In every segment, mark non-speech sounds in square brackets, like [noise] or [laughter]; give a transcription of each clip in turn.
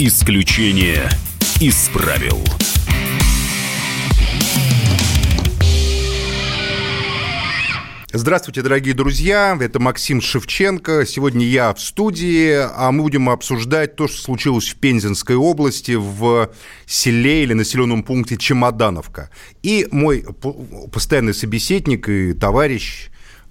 Исключение из правил. Здравствуйте, дорогие друзья. Это Максим Шевченко. Сегодня я в студии, а мы будем обсуждать то, что случилось в Пензенской области, в селе или населенном пункте Чемодановка. И мой постоянный собеседник и товарищ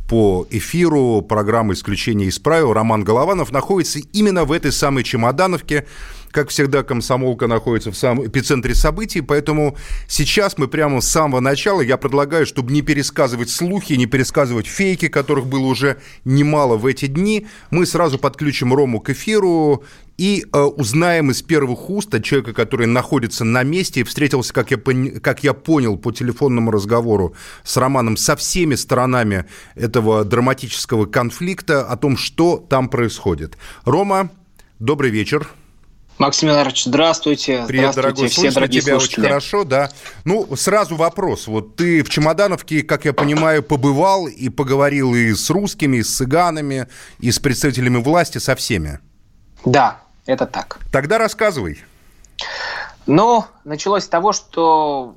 по эфиру программы «Исключение из правил» Роман Голованов находится именно в этой самой Чемодановке, как всегда, комсомолка находится в самом эпицентре событий, поэтому сейчас мы прямо с самого начала, я предлагаю, чтобы не пересказывать слухи, не пересказывать фейки, которых было уже немало в эти дни, мы сразу подключим Рому к эфиру и э, узнаем из первых уст от человека, который находится на месте и встретился, как я, как я понял по телефонному разговору с Романом, со всеми сторонами этого драматического конфликта о том, что там происходит. Рома, добрый вечер. Максим Иванович, здравствуйте. Привет, здравствуйте, дорогой. все дорогие тебя слушатели. очень хорошо, да. Ну, сразу вопрос. Вот ты в Чемодановке, как я понимаю, побывал и поговорил и с русскими, и с цыганами, и с представителями власти, со всеми. Да, это так. Тогда рассказывай. Ну, началось с того, что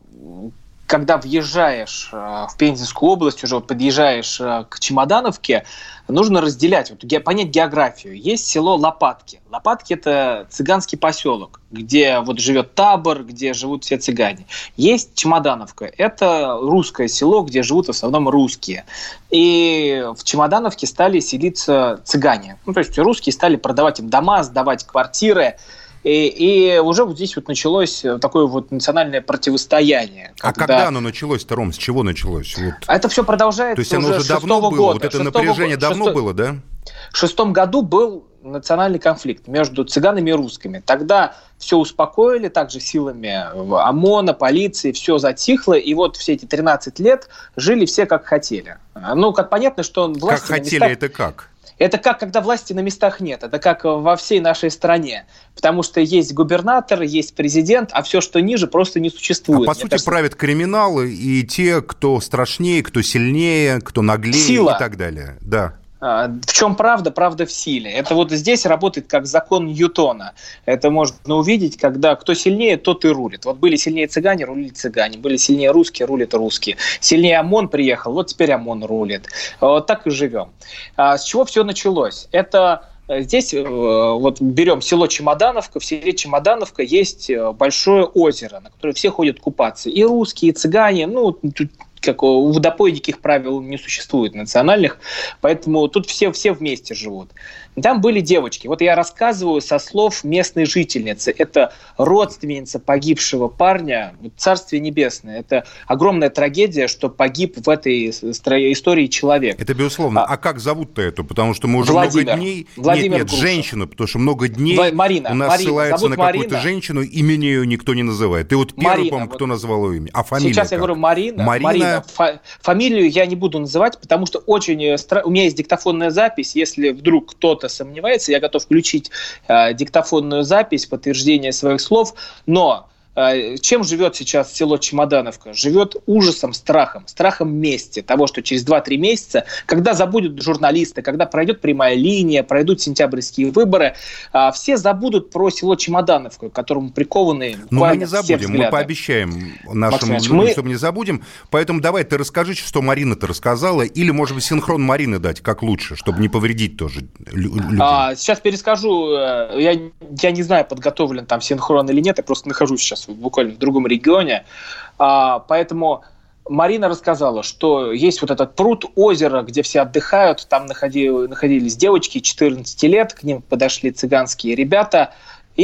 когда въезжаешь э, в Пензенскую область, уже подъезжаешь э, к Чемодановке, нужно разделять, вот, понять географию. Есть село Лопатки. Лопатки – это цыганский поселок, где вот живет табор, где живут все цыгане. Есть Чемодановка. Это русское село, где живут в основном русские. И в Чемодановке стали селиться цыгане. Ну, то есть русские стали продавать им дома, сдавать квартиры. И, и уже вот здесь вот началось такое вот национальное противостояние. А когда оно началось-то, Ром? С чего началось? Вот. А это все продолжается То есть оно уже давно было? Года. Вот это напряжение года. давно Шесто... было, да? В шестом году был национальный конфликт между цыганами и русскими. Тогда все успокоили, также силами ОМОНа, полиции, все затихло, и вот все эти 13 лет жили все как хотели. Ну, как понятно, что власти Как хотели, местах... это как? Это как, когда власти на местах нет. Это как во всей нашей стране. Потому что есть губернатор, есть президент, а все, что ниже, просто не существует. А по Мне сути кажется... правят криминалы и те, кто страшнее, кто сильнее, кто наглее Сила. и так далее. Да. В чем правда? Правда в силе. Это вот здесь работает как закон Ньютона. Это можно увидеть, когда кто сильнее, тот и рулит. Вот были сильнее цыгане, рулили цыгане. Были сильнее русские, рулят русские. Сильнее ОМОН приехал, вот теперь ОМОН рулит. Вот так и живем. А с чего все началось? Это Здесь вот берем село Чемодановка. В селе Чемодановка есть большое озеро, на которое все ходят купаться. И русские, и цыгане. Ну, как у водопоя диких правил не существует национальных, поэтому тут все, все вместе живут. Там были девочки. Вот я рассказываю со слов местной жительницы. Это родственница погибшего парня, Царствие Небесное. Это огромная трагедия, что погиб в этой истории человек. Это безусловно. А, а как зовут-то эту? Потому что мы уже Владимир. много дней... Владимир нет, нет, женщину, потому что много дней Марина, у нас Марина. ссылаются Зовут на какую-то Марина. женщину, имени ее никто не называет. Ты вот первый, Марина, по-моему, вот кто назвал ее имя. А фамилия Сейчас как? я говорю Марина. Марина... Марина. Фа- фамилию я не буду называть, потому что очень... стра- У меня есть диктофонная запись. Если вдруг кто-то сомневается, я готов включить э, диктофонную запись, подтверждение своих слов. Но э, чем живет сейчас село Чемодановка? Живет ужасом, страхом, страхом мести, того, что через 2-3 месяца, когда забудут журналисты, когда пройдет прямая линия, пройдут сентябрьские выборы, э, все забудут про село Чемодановку, к которому прикованы Ну, мы не забудем, мы пообещаем нашим людям, мы- что мы не забудем. Поэтому давай ты расскажи, что Марина-то рассказала, или, может быть, синхрон Марины дать, как лучше, чтобы не повредить тоже лю- людям. А, сейчас перескажу. э, Я, я не знаю, подготовлен там синхрон или нет. Я просто нахожусь сейчас буквально в другом регионе. А, поэтому Марина рассказала, что есть вот этот пруд, озеро, где все отдыхают. Там находи- находились девочки 14 лет. К ним подошли цыганские ребята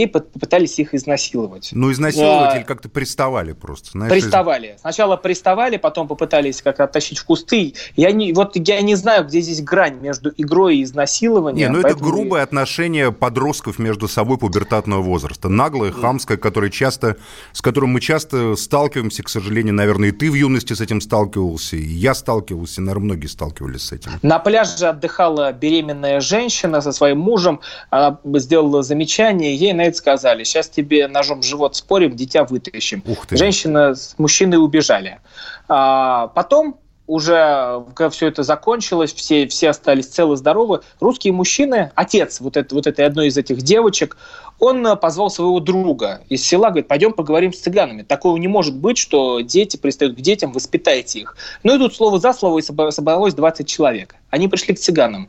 и попытались их изнасиловать. Ну, изнасиловать а- или как-то приставали просто. Знаешь, Приставали. Сначала приставали, потом попытались как-то оттащить в кусты. Я не, вот я не знаю, где здесь грань между игрой и изнасилованием. Не, ну это грубое отношение подростков между собой пубертатного возраста. Наглое, хамское, которое часто, с которым мы часто сталкиваемся, к сожалению, наверное, и ты в юности с этим сталкивался, и я сталкивался, и, наверное, многие сталкивались с этим. На пляже отдыхала беременная женщина со своим мужем. Она сделала замечание, ей на это сказали, сейчас тебе ножом в живот спорим, дитя вытащим. Женщина с мужчиной убежали. А, потом уже когда все это закончилось, все, все остались целы здоровы, русские мужчины, отец вот, это, вот этой одной из этих девочек, он э, позвал своего друга из села, говорит, пойдем поговорим с цыганами. Такого не может быть, что дети пристают к детям, воспитайте их. Ну и тут слово за слово и собралось 20 человек. Они пришли к цыганам.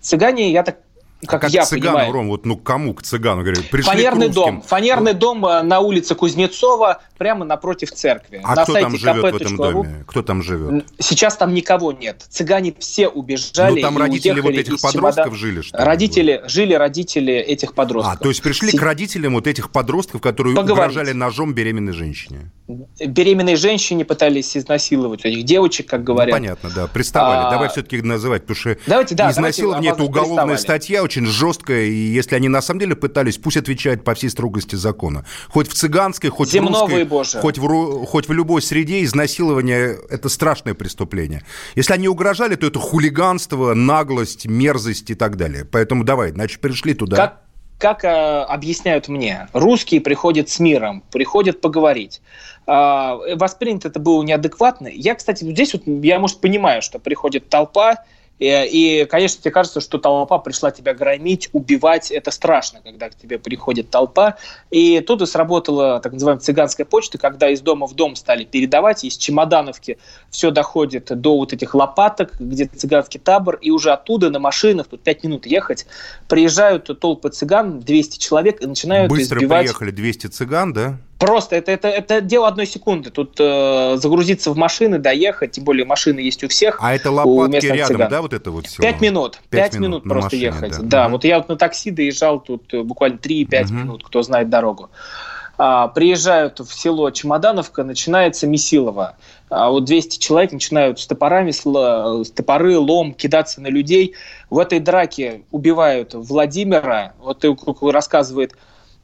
Цыгане, я так как, как я цыгану, понимаю. Ром, вот ну кому к цыгану? Говорят, пришли фанерный дом. Фанерный ну. дом э, на улице Кузнецова, прямо напротив церкви. А на кто там живет в этом доме? Кто там живет? Сейчас там никого нет. Цыгане все убежали. Ну там родители вот этих подростков чемодан... жили, что Родители, жили родители этих подростков. А, то есть пришли С... к родителям вот этих подростков, которые Поговорить. угрожали ножом беременной женщине. Беременной женщине пытались изнасиловать этих девочек, как говорят. Ну, понятно, да. Приставали. А... Давай все-таки называть, потому что давайте, да, изнасилование – это уголовная статья, очень жесткая, и если они на самом деле пытались, пусть отвечают по всей строгости закона. Хоть в цыганской, хоть Земного в русской, Боже. хоть в, хоть в любой среде изнасилование – это страшное преступление. Если они угрожали, то это хулиганство, наглость, мерзость и так далее. Поэтому давай, значит, пришли туда. Как, как э, объясняют мне, русские приходят с миром, приходят поговорить. Э, воспринято это было неадекватно. Я, кстати, здесь вот я, может, понимаю, что приходит толпа, Э, и, конечно, тебе кажется, что толпа пришла тебя громить, убивать. Это страшно, когда к тебе приходит толпа. И тут и сработала так называемая цыганская почта, когда из дома в дом стали передавать, из чемодановки все доходит до вот этих лопаток, где цыганский табор, и уже оттуда на машинах, тут 5 минут ехать, приезжают толпы цыган, 200 человек, и начинают Быстро избивать... приехали 200 цыган, да? Просто это, это, это дело одной секунды. Тут э, загрузиться в машины, доехать, тем более машины есть у всех. А это лопатки рядом, цыган. да, вот это вот все? Пять минут. Пять минут, минут просто машине, ехать. Да, да угу. вот я вот на такси доезжал тут э, буквально 3-5 угу. минут, кто знает дорогу. А, приезжают в село Чемодановка, начинается Месилово. А вот 200 человек начинают с топорами, с топоры, лом кидаться на людей. В этой драке убивают Владимира. Вот рассказывает Э,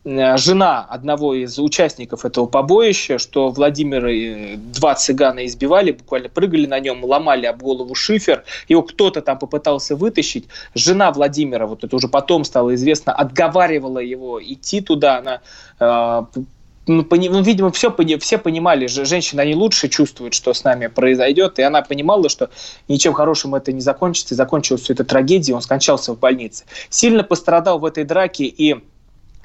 жена одного из участников этого побоища, что Владимир и два цыгана избивали, буквально прыгали на нем, ломали об голову шифер, его кто-то там попытался вытащить. Жена Владимира, вот это уже потом стало известно, отговаривала его идти туда, она э, ну, ну, видимо, все, все понимали, женщины, они лучше чувствуют, что с нами произойдет, и она понимала, что ничем хорошим это не закончится, и закончилась все это трагедией, он скончался в больнице. Сильно пострадал в этой драке и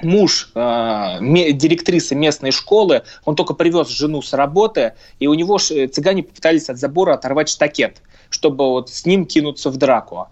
муж э, директрисы местной школы, он только привез жену с работы, и у него цыгане попытались от забора оторвать штакет, чтобы вот с ним кинуться в драку.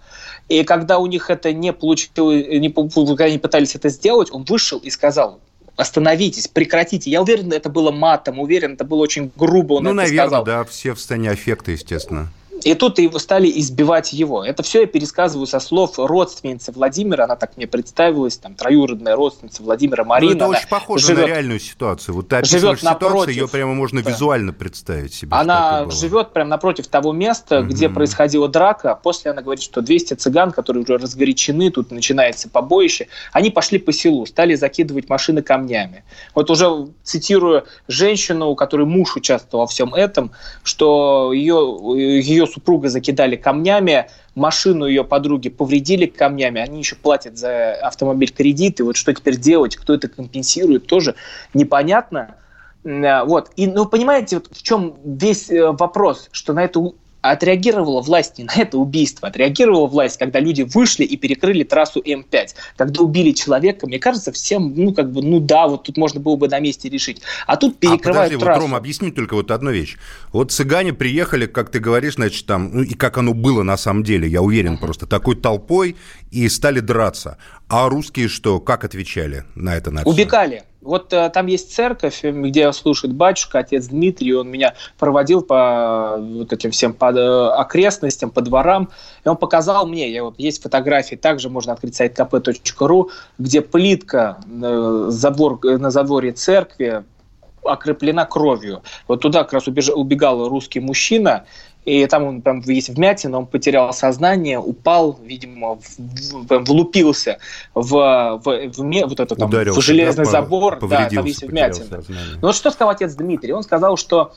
И когда у них это не получилось, не, когда они пытались это сделать, он вышел и сказал, остановитесь, прекратите. Я уверен, это было матом, уверен, это было очень грубо. Он ну, это наверное, сказал. да, все в состоянии аффекта, естественно. И тут его стали избивать его. Это все я пересказываю со слов родственницы Владимира. Она так мне представилась, там, троюродная родственница Владимира Марина. Ну, это очень похоже живет, на реальную ситуацию. Вот ты живет ситуацию, напротив, ее прямо можно да. визуально представить себе. Она живет прямо напротив того места, угу. где происходила драка. После она говорит, что 200 цыган, которые уже разгорячены, тут начинается побоище, они пошли по селу, стали закидывать машины камнями. Вот уже цитирую женщину, у которой муж участвовал во всем этом, что ее, ее супруга закидали камнями, машину ее подруги повредили камнями, они еще платят за автомобиль кредиты, вот что теперь делать, кто это компенсирует, тоже непонятно. Вот. И, ну, понимаете, вот в чем весь э, вопрос, что на эту отреагировала власть не на это убийство, отреагировала власть, когда люди вышли и перекрыли трассу М5, когда убили человека, мне кажется, всем, ну, как бы, ну да, вот тут можно было бы на месте решить. А тут перекрывают а подожди, трассу. Вот, Рома, объясни только вот одну вещь. Вот цыгане приехали, как ты говоришь, значит, там, ну, и как оно было на самом деле, я уверен, uh-huh. просто такой толпой, и стали драться. А русские что, как отвечали на это? На Убегали. Вот э, там есть церковь, где слушает батюшка, отец Дмитрий, он меня проводил по вот этим всем по э, окрестностям, по дворам, и он показал мне, я, вот, есть фотографии, также можно открыть сайт kp.ru, где плитка э, забор, на задворье церкви окреплена кровью. Вот туда как раз убежал, убегал русский мужчина, и там он прям есть вмятина, он потерял сознание, упал, видимо, в, в, влупился в, в, в, в, вот это, там, в железный да, забор, да, там есть вмятина. Ну вот что сказал отец Дмитрий? Он сказал, что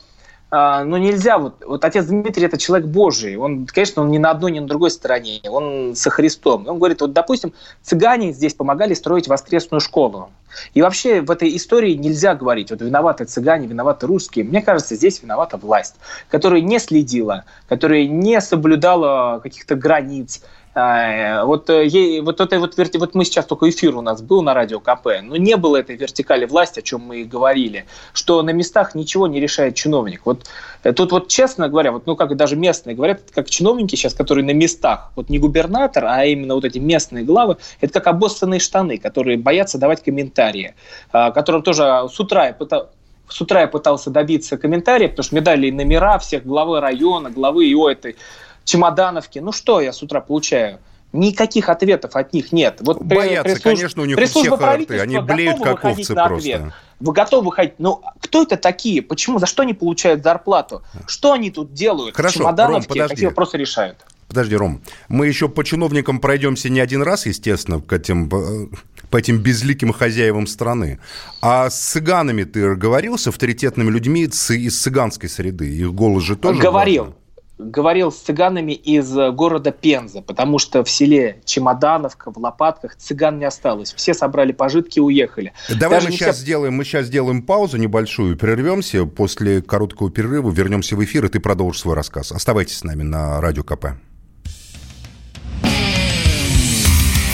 ну, нельзя, вот, вот отец Дмитрий – это человек Божий, он, конечно, он ни на одной, ни на другой стороне, он со Христом. Он говорит, вот, допустим, цыгане здесь помогали строить воскресную школу. И вообще в этой истории нельзя говорить, вот виноваты цыгане, виноваты русские. Мне кажется, здесь виновата власть, которая не следила, которая не соблюдала каких-то границ, а, вот, э, ей, вот, это, вот, вот мы сейчас только эфир у нас был на радио КП, но не было этой вертикали власти, о чем мы и говорили, что на местах ничего не решает чиновник. Вот э, тут вот честно говоря, вот, ну как даже местные говорят, как чиновники сейчас, которые на местах, вот не губернатор, а именно вот эти местные главы, это как обоссанные штаны, которые боятся давать комментарии, а, которым тоже с утра я пытался с утра я пытался добиться комментариев, потому что мне дали номера всех главы района, главы и этой чемодановки. Ну что я с утра получаю? Никаких ответов от них нет. Вот Боятся, пресс конечно, у них у всех рты, они блеют как овцы просто. Ответ. Вы готовы выходить? Ну, кто это такие? Почему? За что они получают зарплату? Что они тут делают? Хорошо, Чемодановки, Ром, подожди. какие вопросы решают? Подожди, Ром, мы еще по чиновникам пройдемся не один раз, естественно, к этим, э, по этим безликим хозяевам страны. А с цыганами ты говорил с авторитетными людьми из цыганской среды? Их голос же тоже Говорил. Важно? Говорил с цыганами из э, города Пенза, потому что в селе Чемодановка, в Лопатках цыган не осталось. Все собрали пожитки и уехали. Давай Даже мы сейчас, все... сделаем, мы сейчас сделаем паузу небольшую, прервемся, после короткого перерыва вернемся в эфир, и ты продолжишь свой рассказ. Оставайтесь с нами на Радио КП.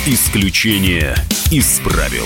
Исключение из правил.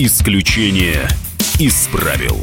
Исключение из правил.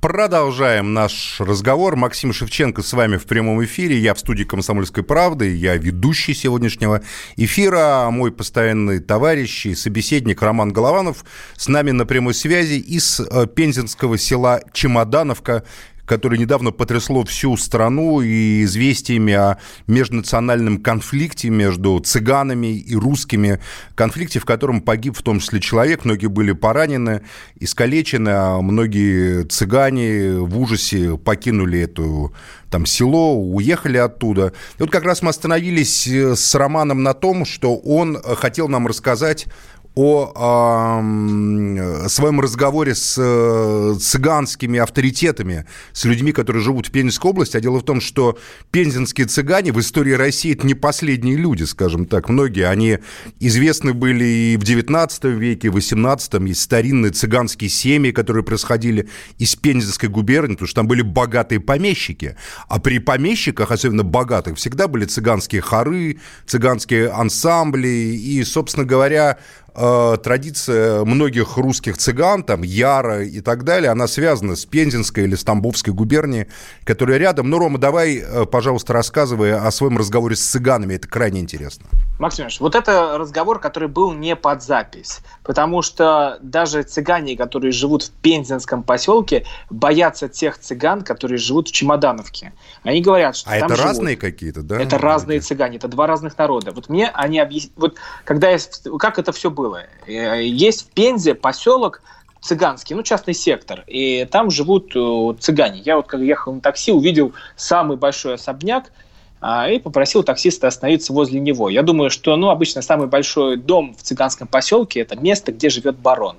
Продолжаем наш разговор. Максим Шевченко с вами в прямом эфире. Я в студии «Комсомольской правды». Я ведущий сегодняшнего эфира. Мой постоянный товарищ и собеседник Роман Голованов с нами на прямой связи из э, пензенского села Чемодановка которое недавно потрясло всю страну и известиями о межнациональном конфликте между цыганами и русскими, конфликте, в котором погиб в том числе человек, многие были поранены, искалечены, а многие цыгане в ужасе покинули эту там село, уехали оттуда. И вот как раз мы остановились э, с Романом на том, что он хотел нам рассказать о э, своем разговоре с э, цыганскими авторитетами, с людьми, которые живут в Пензенской области. А дело в том, что пензенские цыгане в истории России это не последние люди, скажем так. Многие, они известны были и в 19 веке, и в 18 есть старинные цыганские семьи, которые происходили из Пензенской губернии, потому что там были богатые помещики. А при помещиках, особенно богатых, всегда были цыганские хоры, цыганские ансамбли. И, собственно говоря, Э, традиция многих русских цыган, там, Яра и так далее, она связана с Пензенской или Стамбовской губернией, которая рядом. Ну, Рома, давай, э, пожалуйста, рассказывай о своем разговоре с цыганами, это крайне интересно. Максим вот это разговор, который был не под запись, потому что даже цыгане, которые живут в Пензенском поселке, боятся тех цыган, которые живут в Чемодановке. Они говорят, что а там это живут. разные какие-то, да? Это разные цыгане, это два разных народа. Вот мне они объяснили, вот когда я, как это все было, было. Э, есть в Пензе поселок цыганский, ну, частный сектор, и там живут э, цыгане. Я вот, когда ехал на такси, увидел самый большой особняк, а, и попросил таксиста остановиться возле него. Я думаю, что, ну, обычно самый большой дом в цыганском поселке – это место, где живет барон.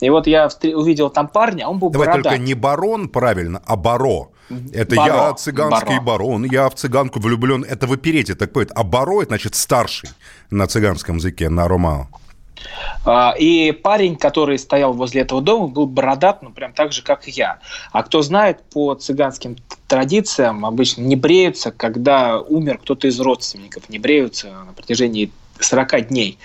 И вот я увидел там парня, он был Давай бородат. только не барон, правильно, а баро. Это баро, я цыганский баро. барон, я в цыганку влюблен. Это в оперете так поет. А баро – это значит старший на цыганском языке, на ромао. А, и парень, который стоял возле этого дома, был бородат, ну, прям так же, как и я. А кто знает, по цыганским традициям обычно не бреются, когда умер кто-то из родственников, не бреются на протяжении 40 дней.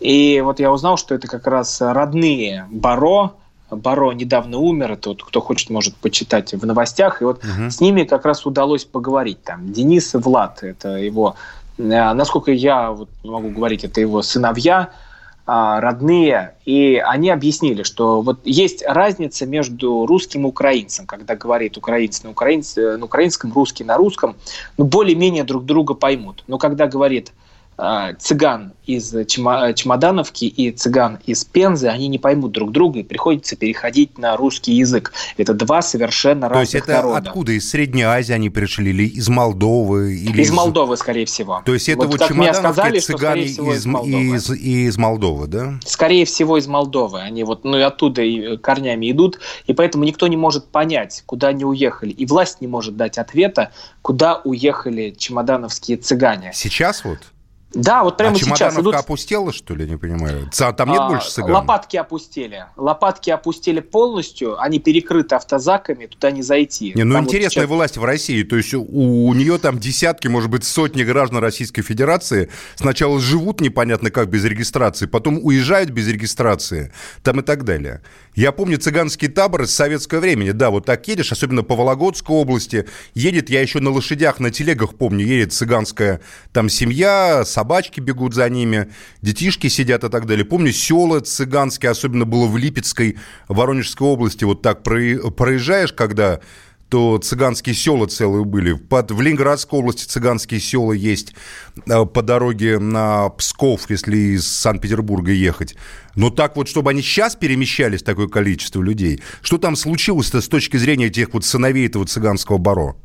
И вот я узнал, что это как раз родные Баро, Баро недавно умер, это вот кто хочет, может почитать в новостях, и вот угу. с ними как раз удалось поговорить. Там Денис и Влад, это его, э, насколько я вот могу говорить, это его сыновья, родные, и они объяснили, что вот есть разница между русским и украинцем, когда говорит украинец на, украинц, на украинском, русский на русском, ну, более-менее друг друга поймут. Но когда говорит а, цыган из Чемодановки и цыган из Пензы, они не поймут друг друга, и приходится переходить на русский язык. Это два совершенно То разных есть это народа. откуда? Из Средней Азии они пришли? Или из Молдовы? Или из, из Молдовы, скорее всего. То есть это вот, вот Чемодановки сказали, цыгане из, из, Молдовы. Из, из Молдовы, да? Скорее всего, из Молдовы. Они вот ну, оттуда и корнями идут, и поэтому никто не может понять, куда они уехали. И власть не может дать ответа, куда уехали чемодановские цыгане. Сейчас вот? Да, вот прямо а сейчас. идут... опустела, что ли, не понимаю? Там нет а, больше цыган? Лопатки опустили. Лопатки опустили полностью, они перекрыты автозаками, туда не зайти. Не, ну там интересная вот сейчас... власть в России, то есть у, у нее там десятки, может быть, сотни граждан Российской Федерации сначала живут непонятно как без регистрации, потом уезжают без регистрации, там и так далее. Я помню цыганский табор с советского времени, да, вот так едешь, особенно по Вологодской области, едет, я еще на лошадях, на телегах помню, едет цыганская там семья, собачки бегут за ними, детишки сидят и так далее. Помню, села цыганские, особенно было в Липецкой, Воронежской области, вот так проезжаешь, когда то цыганские села целые были. Под, в Ленинградской области цыганские села есть э, по дороге на Псков, если из Санкт-Петербурга ехать. Но так вот, чтобы они сейчас перемещались, такое количество людей, что там случилось-то с точки зрения этих вот сыновей этого цыганского баро?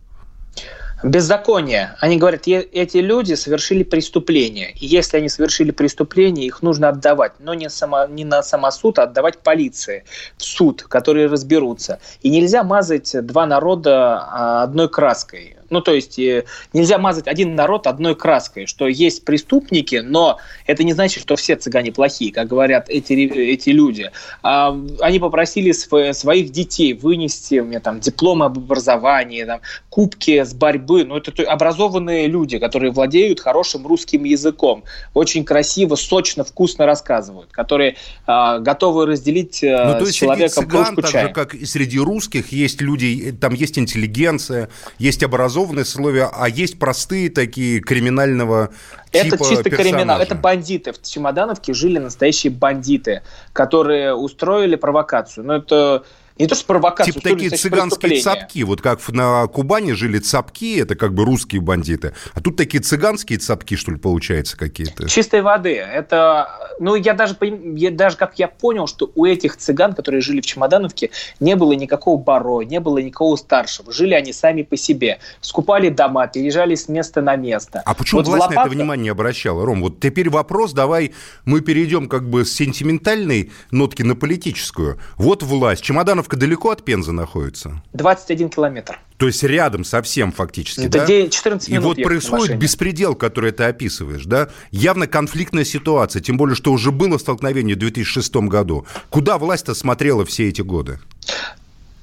Беззаконие. Они говорят, эти люди совершили преступление. И если они совершили преступление, их нужно отдавать. Но не, само, не на самосуд, а отдавать полиции, в суд, которые разберутся. И нельзя мазать два народа а, одной краской. Ну, то есть э, нельзя мазать один народ одной краской, что есть преступники, но это не значит, что все цыгане плохие, как говорят эти, эти люди. А, они попросили своих детей вынести мне там дипломы об образовании, там, кубки с борьбы. Ну, это образованные люди, которые владеют хорошим русским языком, очень красиво, сочно, вкусно рассказывают, которые а, готовы разделить а, ну, то есть с человеком среди цыган, так же, как и среди русских, есть люди, там есть интеллигенция, есть образованные образованные сословия, а есть простые такие криминального это типа чисто криминал. Это бандиты. В Чемодановке жили настоящие бандиты, которые устроили провокацию. Но это не то, что провокация, Типа такие цыганские цапки, вот как на Кубани жили цапки, это как бы русские бандиты, а тут такие цыганские цапки, что ли, получается какие-то? Чистой воды. Это, ну, я даже, я, даже как я понял, что у этих цыган, которые жили в Чемодановке, не было никакого баро, не было никакого старшего. Жили они сами по себе. Скупали дома, переезжали с места на место. А почему вот власть Лопатка... на это внимание не обращала, Ром? Вот теперь вопрос, давай мы перейдем как бы с сентиментальной нотки на политическую. Вот власть. Чемоданов Ивановка далеко от Пензы находится? 21 километр. То есть рядом совсем фактически, Это да? 14 минут И вот происходит беспредел, который ты описываешь, да? Явно конфликтная ситуация, тем более, что уже было столкновение в 2006 году. Куда власть-то смотрела все эти годы?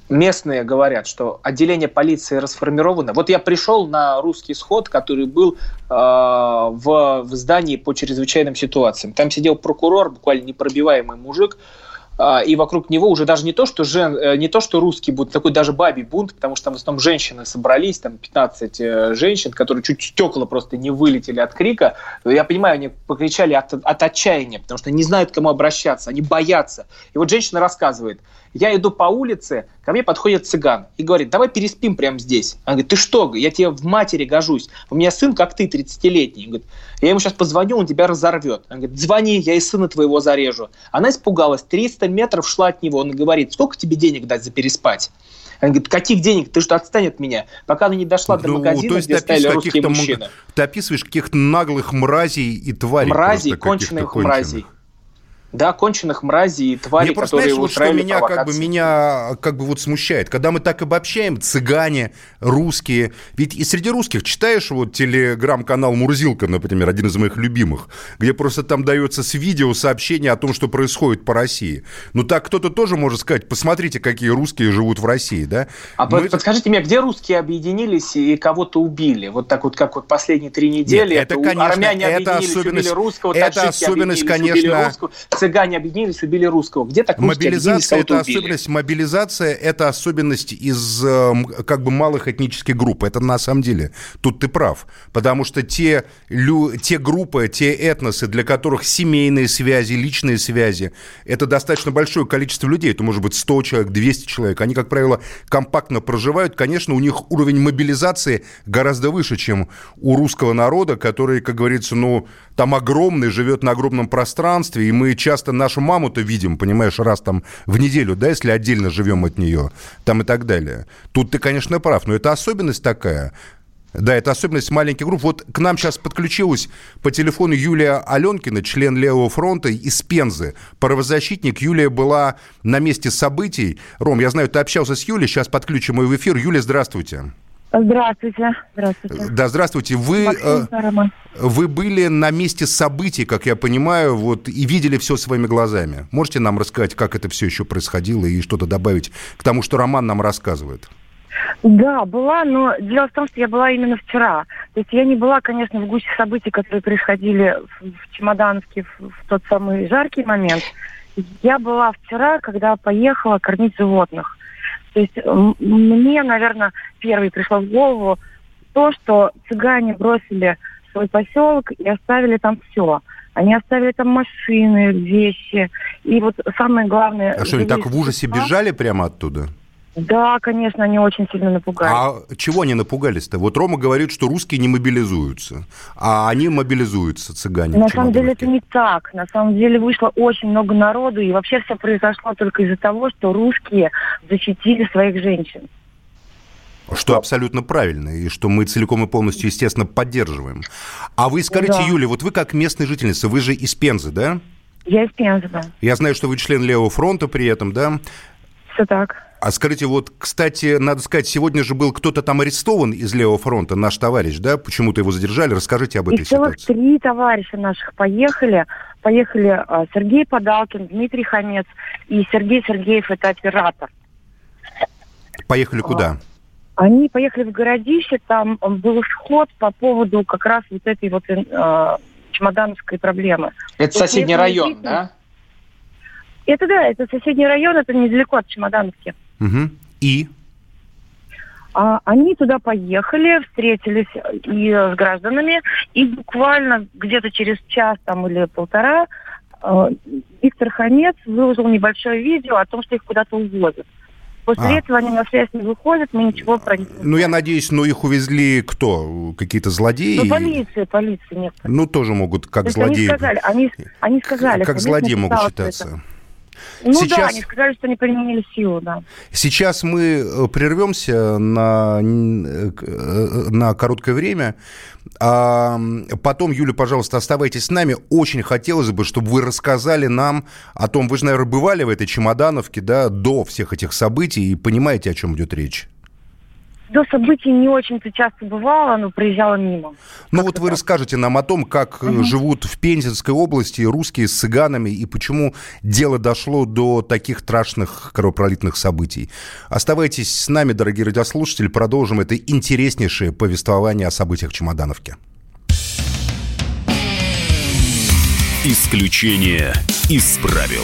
местные говорят, что отделение полиции расформировано. Вот я пришел на русский сход, который был э, в, в здании по чрезвычайным ситуациям. Там сидел прокурор, буквально непробиваемый мужик, и вокруг него уже даже не то, что, жен, э, не то, что русский бунт, такой даже бабий бунт, потому что там в основном женщины собрались, там 15 э, женщин, которые чуть стекла просто не вылетели от крика. Я понимаю, они покричали от, от отчаяния, потому что не знают, к кому обращаться, они боятся. И вот женщина рассказывает, я иду по улице, ко мне подходит цыган и говорит, давай переспим прямо здесь. Она говорит, ты что, я тебе в матери гожусь, у меня сын, как ты, 30-летний. Говорит, я ему сейчас позвоню, он тебя разорвет. Она говорит, звони, я и сына твоего зарежу. Она испугалась, 300 метров шла от него, он говорит, сколько тебе денег дать за переспать? Она говорит, каких денег? Ты что, отстань от меня? Пока она не дошла до ну, магазина, где стояли русские мужчины. Ты описываешь каких-то наглых мразей и тварей. Мразей, конченых мразей. Да, конченых мразей и тварей, Мне просто, которые знаешь, вот что меня как бы меня как бы вот смущает, когда мы так обобщаем, цыгане, русские, ведь и среди русских читаешь вот телеграм-канал Мурзилка, например, один из моих любимых, где просто там дается с видео сообщение о том, что происходит по России. Ну так кто-то тоже может сказать, посмотрите, какие русские живут в России, да? А мы... подскажите мне, где русские объединились и кого-то убили? Вот так вот, как вот последние три недели, Нет, это, это, конечно, армяне это особенность, русского, это особенность, конечно, цыгане объединились, убили русского. Где так Мобилизация – это убили? особенность. Мобилизация – это особенность из эм, как бы малых этнических групп. Это на самом деле. Тут ты прав. Потому что те, лю, те группы, те этносы, для которых семейные связи, личные связи – это достаточно большое количество людей. Это может быть 100 человек, 200 человек. Они, как правило, компактно проживают. Конечно, у них уровень мобилизации гораздо выше, чем у русского народа, который, как говорится, ну, там огромный, живет на огромном пространстве, и мы часто нашу маму-то видим, понимаешь, раз там в неделю, да, если отдельно живем от нее, там и так далее. Тут ты, конечно, прав, но это особенность такая. Да, это особенность маленьких групп. Вот к нам сейчас подключилась по телефону Юлия Аленкина, член Левого фронта из Пензы. Правозащитник. Юлия была на месте событий. Ром, я знаю, ты общался с Юлей, сейчас подключим ее в эфир. Юлия, здравствуйте. Здравствуйте. Здравствуйте. Да, здравствуйте. Вы, э, вы были на месте событий, как я понимаю, вот, и видели все своими глазами. Можете нам рассказать, как это все еще происходило и что-то добавить к тому, что Роман нам рассказывает? Да, была, но дело в том, что я была именно вчера. То есть я не была, конечно, в гуще событий, которые происходили в, в Чемодановске в, в тот самый жаркий момент. Я была вчера, когда поехала кормить животных. То есть мне, наверное, первый пришло в голову то, что цыгане бросили свой поселок и оставили там все. Они оставили там машины, вещи. И вот самое главное... А что, они так в ужасе бежали прямо оттуда? Да, конечно, они очень сильно напугались. А чего они напугались-то? Вот Рома говорит, что русские не мобилизуются, а они мобилизуются, цыгане. На самом деле это не так. На самом деле вышло очень много народу, и вообще все произошло только из-за того, что русские защитили своих женщин. Что абсолютно правильно, и что мы целиком и полностью, естественно, поддерживаем. А вы скажите, да. Юля, вот вы как местная жительница, вы же из Пензы, да? Я из Пензы, да. Я знаю, что вы член Левого фронта при этом, да? Все так. А скажите, вот, кстати, надо сказать, сегодня же был кто-то там арестован из Левого фронта, наш товарищ, да? Почему-то его задержали. Расскажите об этой и целых ситуации. три товарища наших поехали. Поехали а, Сергей Подалкин, Дмитрий Хамец и Сергей Сергеев, это оператор. Поехали куда? А, они поехали в городище, там был сход по поводу как раз вот этой вот э, чемодановской проблемы. Это соседний район, да? Это да, это соседний район, это недалеко от Чемодановки. Угу. И? А, они туда поехали, встретились и с гражданами, и буквально где-то через час там или полтора э, Виктор Хамец выложил небольшое видео о том, что их куда-то увозят. После а. этого они на связь не выходят, мы ничего про них не. Ну, я надеюсь, но их увезли кто? Какие-то злодеи? Ну, полиция, полиция некоторые. Ну, тоже могут как злодеи. Они сказали, они, они сказали. Как злодеи могут считаться. Это. Ну Сейчас... да, они сказали, что они применили силу, да. Сейчас мы э, прервемся на, э, э, на короткое время. А потом, Юля, пожалуйста, оставайтесь с нами. Очень хотелось бы, чтобы вы рассказали нам о том, вы же, наверное, бывали в этой чемодановке, да, до всех этих событий и понимаете, о чем идет речь. До событий не очень-то часто бывало, но проезжала мимо. Ну вот вы так. расскажете нам о том, как угу. живут в Пензенской области русские с цыганами и почему дело дошло до таких страшных кровопролитных событий. Оставайтесь с нами, дорогие радиослушатели, продолжим это интереснейшее повествование о событиях Чемодановки. Исключение из правил.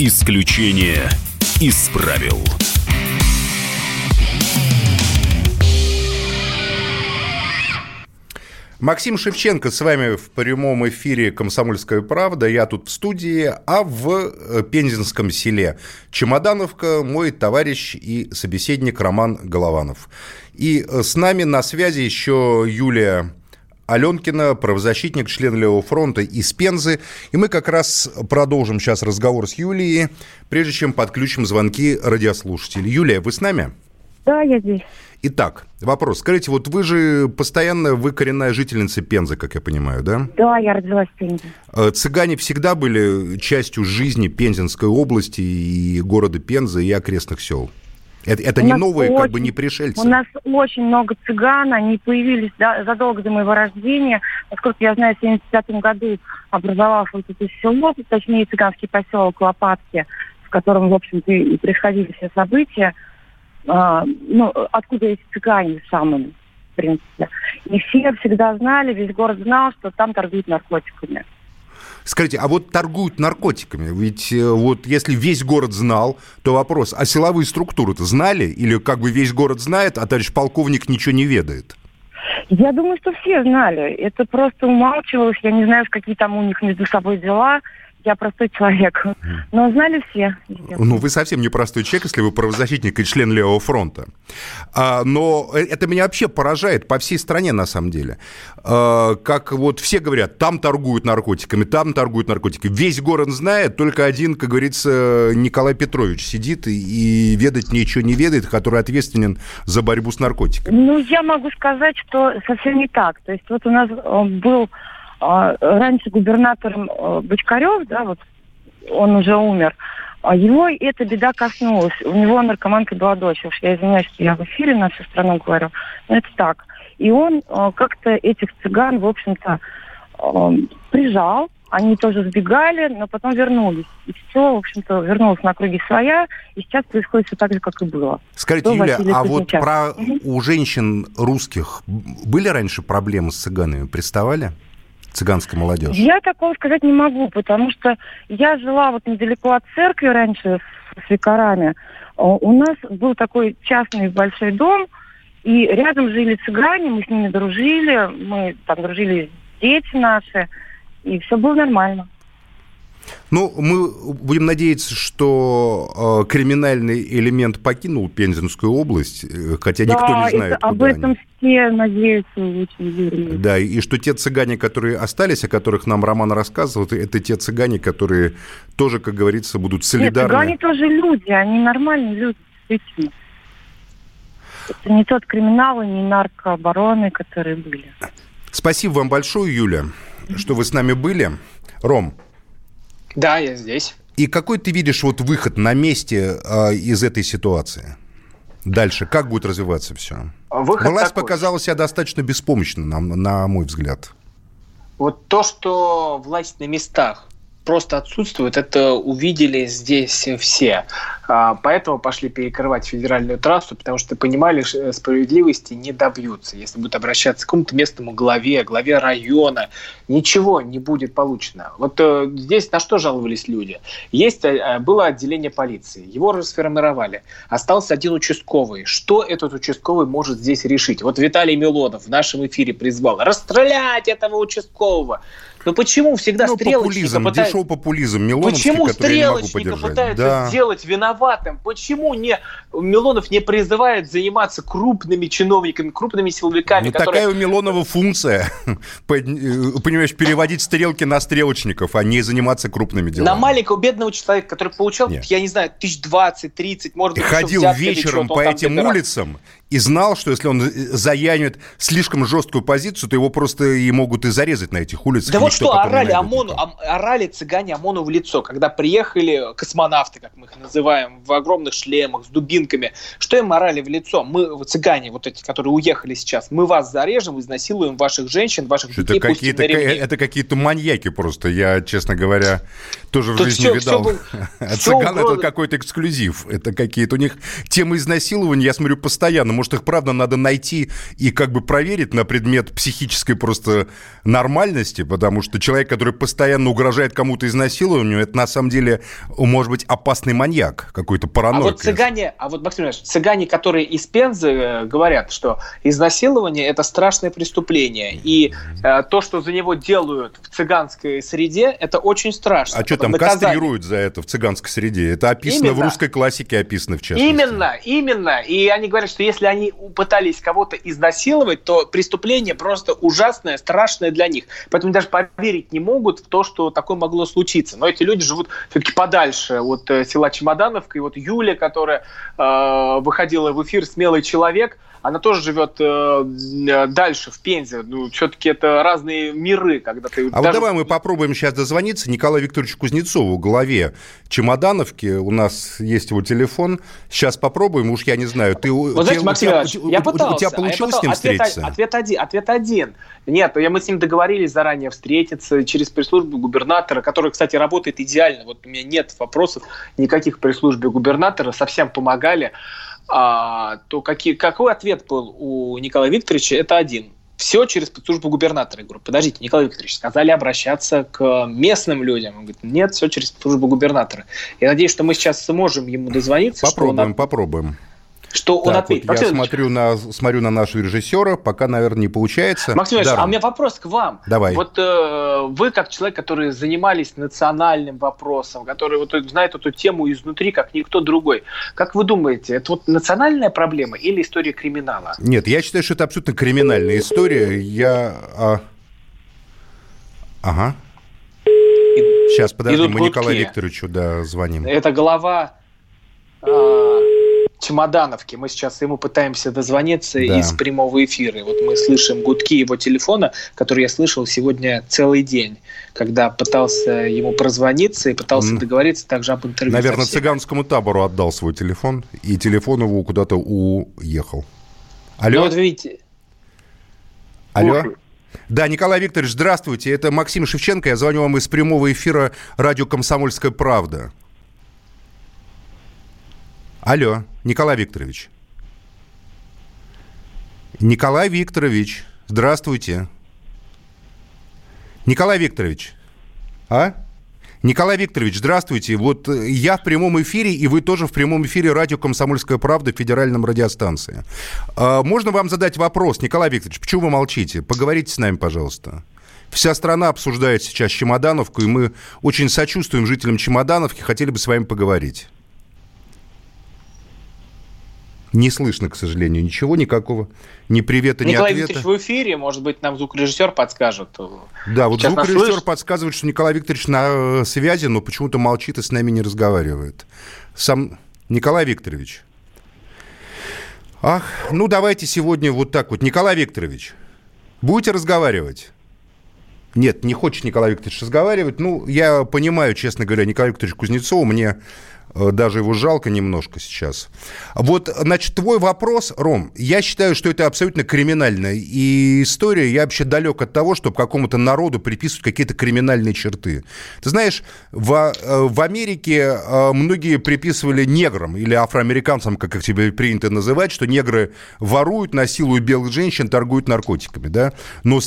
Исключение из правил. Максим Шевченко с вами в прямом эфире «Комсомольская правда». Я тут в студии, а в э, Пензенском селе Чемодановка мой товарищ и собеседник Роман Голованов. И э, с нами на связи еще Юлия Аленкина, правозащитник, член Левого фронта из Пензы. И мы как раз продолжим сейчас разговор с Юлией, прежде чем подключим звонки радиослушателей. Юлия, вы с нами? Да, я здесь. Итак, вопрос. Скажите, вот вы же постоянно, вы коренная жительница Пензы, как я понимаю, да? Да, я родилась в Пензе. Э, цыгане всегда были частью жизни Пензенской области и города Пензы и окрестных сел? Это, это не новые, очень, как бы не пришельцы. У нас очень много цыган, они появились да, задолго до моего рождения. Насколько я знаю, в 1975 году образовался вот это село, точнее цыганский поселок Лопатки, в котором, в общем-то, и происходили все события. А, ну, откуда эти цыгане самые, в принципе. И все всегда знали, весь город знал, что там торгуют наркотиками. Скажите, а вот торгуют наркотиками, ведь э, вот если весь город знал, то вопрос, а силовые структуры-то знали? Или как бы весь город знает, а товарищ полковник ничего не ведает? Я думаю, что все знали. Это просто умалчивалось. Я не знаю, какие там у них между собой дела я простой человек. Но знали все. Ну, вы совсем не простой человек, если вы правозащитник и член Левого фронта. А, но это меня вообще поражает по всей стране, на самом деле. А, как вот все говорят, там торгуют наркотиками, там торгуют наркотиками. Весь город знает, только один, как говорится, Николай Петрович сидит и, и ведать ничего не ведает, который ответственен за борьбу с наркотиками. Ну, я могу сказать, что совсем не так. То есть вот у нас э, был раньше губернатором э, Бочкарев, да, вот он уже умер, а его эта беда коснулась. У него наркоманка была дочь. Уж я извиняюсь, что я в эфире на всю страну говорю. Но это так. И он э, как-то этих цыган, в общем-то, э, прижал. Они тоже сбегали, но потом вернулись. И все, в общем-то, вернулось на круги своя. И сейчас происходит все так же, как и было. Скажите, Юля, а вот про у женщин русских были раньше проблемы с цыганами? Приставали? Цыганской молодежи? Я такого сказать не могу, потому что я жила вот недалеко от церкви раньше с, викарами. У нас был такой частный большой дом, и рядом жили цыгане, мы с ними дружили, мы там дружили дети наши, и все было нормально. Ну, мы будем надеяться, что э, криминальный элемент покинул Пензенскую область, э, хотя да, никто не знает, это, об этом они. все надеются очень верно. Да, и что те цыгане, которые остались, о которых нам Роман рассказывал, это те цыгане, которые тоже, как говорится, будут солидарны. Нет, цыгане тоже люди, они нормальные люди, действительно. Это не тот криминал и не наркообороны, которые были. Спасибо вам большое, Юля, что вы с нами были. Ром, да, я здесь. И какой ты видишь вот выход на месте э, из этой ситуации? Дальше, как будет развиваться все? Выход Власть такой. показала себя достаточно беспомощно, на, на мой взгляд. Вот то, что власть на местах просто отсутствует, это увидели здесь все. А, поэтому пошли перекрывать федеральную трассу, потому что понимали, что справедливости не добьются. Если будут обращаться к какому-то местному главе, главе района, ничего не будет получено. Вот э, здесь на что жаловались люди? Есть, э, было отделение полиции, его расформировали. Остался один участковый. Что этот участковый может здесь решить? Вот Виталий Милонов в нашем эфире призвал расстрелять этого участкового. Но почему всегда ну, стрелочника популизм, пытаются... дешевый популизм Милоновский, Почему стрелочника пытаются да. сделать виноватым? Почему не Милонов не призывает заниматься крупными чиновниками, крупными силовиками? Ну, которые... такая у Милонова функция, [laughs] э, понимаешь, переводить стрелки на стрелочников, а не заниматься крупными делами. На маленького бедного человека, который получал, Нет. я не знаю, тысяч двадцать, тридцать, может быть, Ходил вечером по этим улицам и знал, что если он заянет слишком жесткую позицию, то его просто и могут и зарезать на этих улицах. Да вот что орали ОМОНу, орали цыгане ОМОНу в лицо, когда приехали космонавты, как мы их называем, в огромных шлемах, с дубинками. Что им орали в лицо? Мы, цыгане, вот эти, которые уехали сейчас, мы вас зарежем, изнасилуем ваших женщин, ваших это детей, какие-то, Это какие-то маньяки просто, я, честно говоря, тоже Тут в жизни все, видал. Все, [laughs] а Цыган это какой-то эксклюзив. Это какие-то у них темы изнасилования, я смотрю, постоянно может, их правда надо найти и как бы проверить на предмет психической просто нормальности, потому что человек, который постоянно угрожает кому-то изнасилованию, это на самом деле может быть опасный маньяк, какой-то параноик. А вот цыгане, а вот, Максим Ильич, цыгане, которые из Пензы э, говорят, что изнасилование – это страшное преступление, и э, то, что за него делают в цыганской среде, это очень страшно. А что там наказание. кастрируют за это в цыганской среде? Это описано Именно. в русской классике, описано в частности. Именно, именно. И они говорят, что если они пытались кого-то изнасиловать, то преступление просто ужасное, страшное для них. Поэтому даже поверить не могут в то, что такое могло случиться. Но эти люди живут все-таки подальше от э, села Чемодановка. И вот Юля, которая э, выходила в эфир «Смелый человек», она тоже живет э, дальше, в Пензе. Ну, все-таки это разные миры, когда ты... А даже... вот давай мы попробуем сейчас дозвониться Николаю Викторовичу Кузнецову, главе Чемодановки. У нас есть его телефон. Сейчас попробуем, уж я не знаю. Ты, вот знаете, Максим Иванович, я пытался. У тебя получилось а с ним ответ, встретиться? Ответ один. Ответ один. Нет, мы с ним договорились заранее встретиться через пресс-службу губернатора, который, кстати, работает идеально. Вот у меня нет вопросов никаких пресс-службе губернатора, совсем помогали а, то какие, какой ответ был у Николая Викторовича? Это один. Все через службу губернатора. Я говорю, подождите, Николай Викторович, сказали обращаться к местным людям. Он говорит, нет, все через службу губернатора. Я надеюсь, что мы сейчас сможем ему дозвониться. Попробуем, он... попробуем что он так, ответит. Вот я смотрю на, смотрю на нашего режиссера, пока, наверное, не получается. Максим Ильич, а у меня вопрос к вам. Давай. Вот э, вы, как человек, который занимались национальным вопросом, который вот знает эту тему изнутри, как никто другой, как вы думаете, это вот национальная проблема или история криминала? Нет, я считаю, что это абсолютно криминальная история. Я... А... Ага. Сейчас, подожди, мы Николаю Викторовичу да, звоним. Это глава... А Чемодановки. Мы сейчас ему пытаемся дозвониться да. из прямого эфира. И вот мы слышим гудки его телефона, который я слышал сегодня целый день, когда пытался ему прозвониться и пытался mm. договориться также об интервью. Наверное, цыганскому табору отдал свой телефон, и телефон его куда-то уехал. Алло? Ну, вот видите. Алло? Да, Николай Викторович, здравствуйте. Это Максим Шевченко. Я звоню вам из прямого эфира радио «Комсомольская правда». Алло, Николай Викторович. Николай Викторович, здравствуйте. Николай Викторович, а? Николай Викторович, здравствуйте. Вот э, я в прямом эфире, и вы тоже в прямом эфире радио «Комсомольская правда» федеральном радиостанции. А, можно вам задать вопрос, Николай Викторович, почему вы молчите? Поговорите с нами, пожалуйста. Вся страна обсуждает сейчас Чемодановку, и мы очень сочувствуем жителям Чемодановки, хотели бы с вами поговорить. Не слышно, к сожалению, ничего, никакого. Ни привета, ни Николай ответа. Викторович в эфире, может быть, нам звукорежиссер подскажет. Да, вот Сейчас звукорежиссер подсказывает, что Николай Викторович на э, связи, но почему-то молчит и с нами не разговаривает. Сам Николай Викторович. Ах, ну давайте сегодня вот так вот. Николай Викторович, будете разговаривать? Нет, не хочет Николай Викторович разговаривать. Ну, я понимаю, честно говоря, Николай Викторович Кузнецов мне даже его жалко немножко сейчас. Вот, значит, твой вопрос, Ром, я считаю, что это абсолютно криминальная и история. Я вообще далек от того, чтобы какому-то народу приписывать какие-то криминальные черты. Ты знаешь, в, э, в Америке э, многие приписывали неграм или афроамериканцам, как их тебе принято называть, что негры воруют, насилуют белых женщин, торгуют наркотиками, да? Но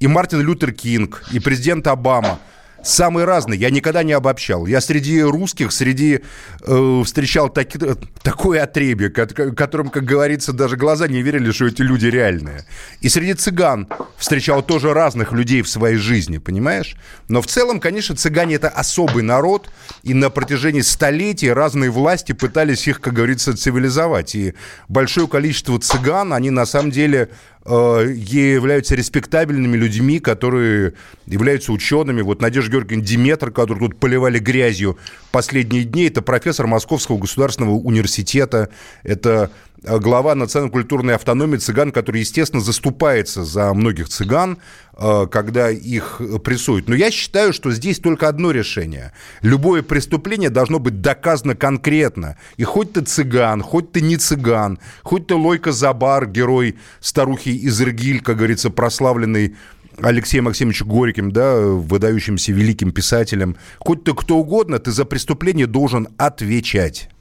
и Мартин Лютер Кинг, и президент Обама – самые разные. Я никогда не обобщал. Я среди русских, среди э, встречал таки, такое отребье, которым, как говорится, даже глаза не верили, что эти люди реальные. И среди цыган встречал тоже разных людей в своей жизни, понимаешь? Но в целом, конечно, цыгане это особый народ, и на протяжении столетий разные власти пытались их, как говорится, цивилизовать. И большое количество цыган, они на самом деле являются респектабельными людьми, которые являются учеными. Вот Надежда Георгиевна Диметр, которую тут поливали грязью последние дни, это профессор Московского государственного университета, это Э, глава национально-культурной автономии цыган, который, естественно, заступается за многих цыган, э, когда их прессуют. Но я считаю, что здесь только одно решение. Любое преступление должно быть доказано конкретно. И хоть ты цыган, хоть ты не цыган, хоть ты Лойка Забар, герой старухи из Иргиль, как говорится, прославленный Алексеем Максимовичем Горьким, да, выдающимся великим писателем, хоть ты кто угодно, ты за преступление должен отвечать.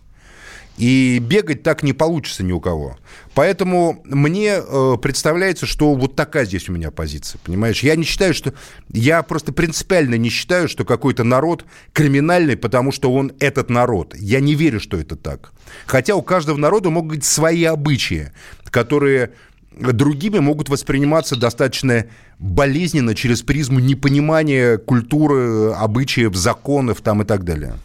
И бегать так не получится ни у кого. Поэтому мне э, представляется, что вот такая здесь у меня позиция, понимаешь? Я не считаю, что... Я просто принципиально не считаю, что какой-то народ криминальный, потому что он этот народ. Я не верю, что это так. Хотя у каждого народа могут быть свои обычаи, которые другими могут восприниматься достаточно болезненно через призму непонимания культуры, обычаев, законов там и так далее.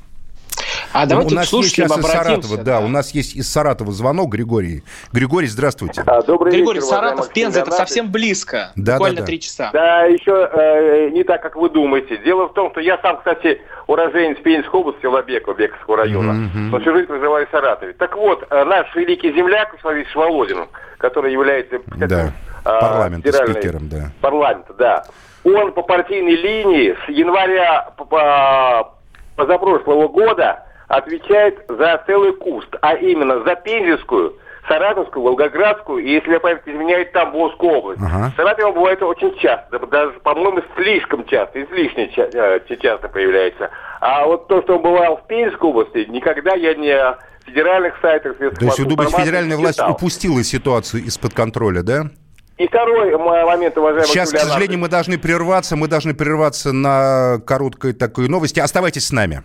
А давайте у нас есть сейчас из Саратова, да, у нас есть из Саратова звонок, Григорий. Григорий, здравствуйте. А, добрый Григорий, вечер, Саратов, Пенза, это совсем близко, да, буквально три да, да. часа. Да, еще э, не так, как вы думаете. Дело в том, что я сам, кстати, уроженец Пензенской области, Лобекова, Бековского района, mm-hmm. но всю жизнь проживаю в Саратове. Так вот, э, наш великий земляк Владимир Володин, который является да. Парламента, спикером, да. Парламента, да. Он по партийной линии с января по позапрошлого года отвечает за целый куст, а именно за Пензенскую, Саратовскую, Волгоградскую, и, если я память изменяет, Тамбовскую область. Ага. В Саратове бывает очень часто, даже, по-моему, слишком часто, излишне э, часто появляется. А вот то, что он бывал в Пензенской области, никогда я не федеральных сайтах... То есть, вы думаете, федеральная власть упустила ситуацию из-под контроля, да? И второй момент, уважаемый Сейчас, к сожалению, мы должны прерваться. Мы должны прерваться на короткой такой новости. Оставайтесь с нами.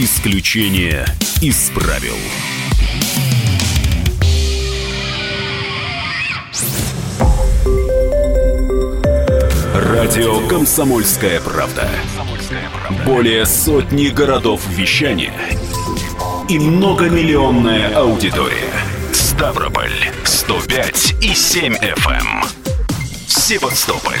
Исключение из правил. Радио «Комсомольская правда». Более сотни городов вещания и многомиллионная аудитория. Ставрополь 105 и 7 FM. Эм. Севастополь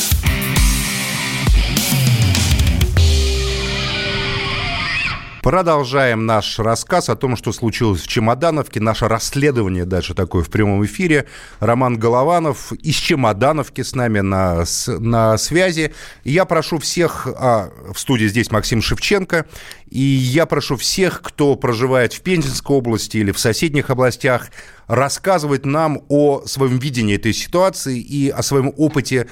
Продолжаем наш рассказ о том, что случилось в Чемодановке. Наше расследование даже такое в прямом эфире. Роман Голованов из Чемодановки с нами на, на связи. Я прошу всех... А, в студии здесь Максим Шевченко. И я прошу всех, кто проживает в Пензенской области или в соседних областях, рассказывать нам о своем видении этой ситуации и о своем опыте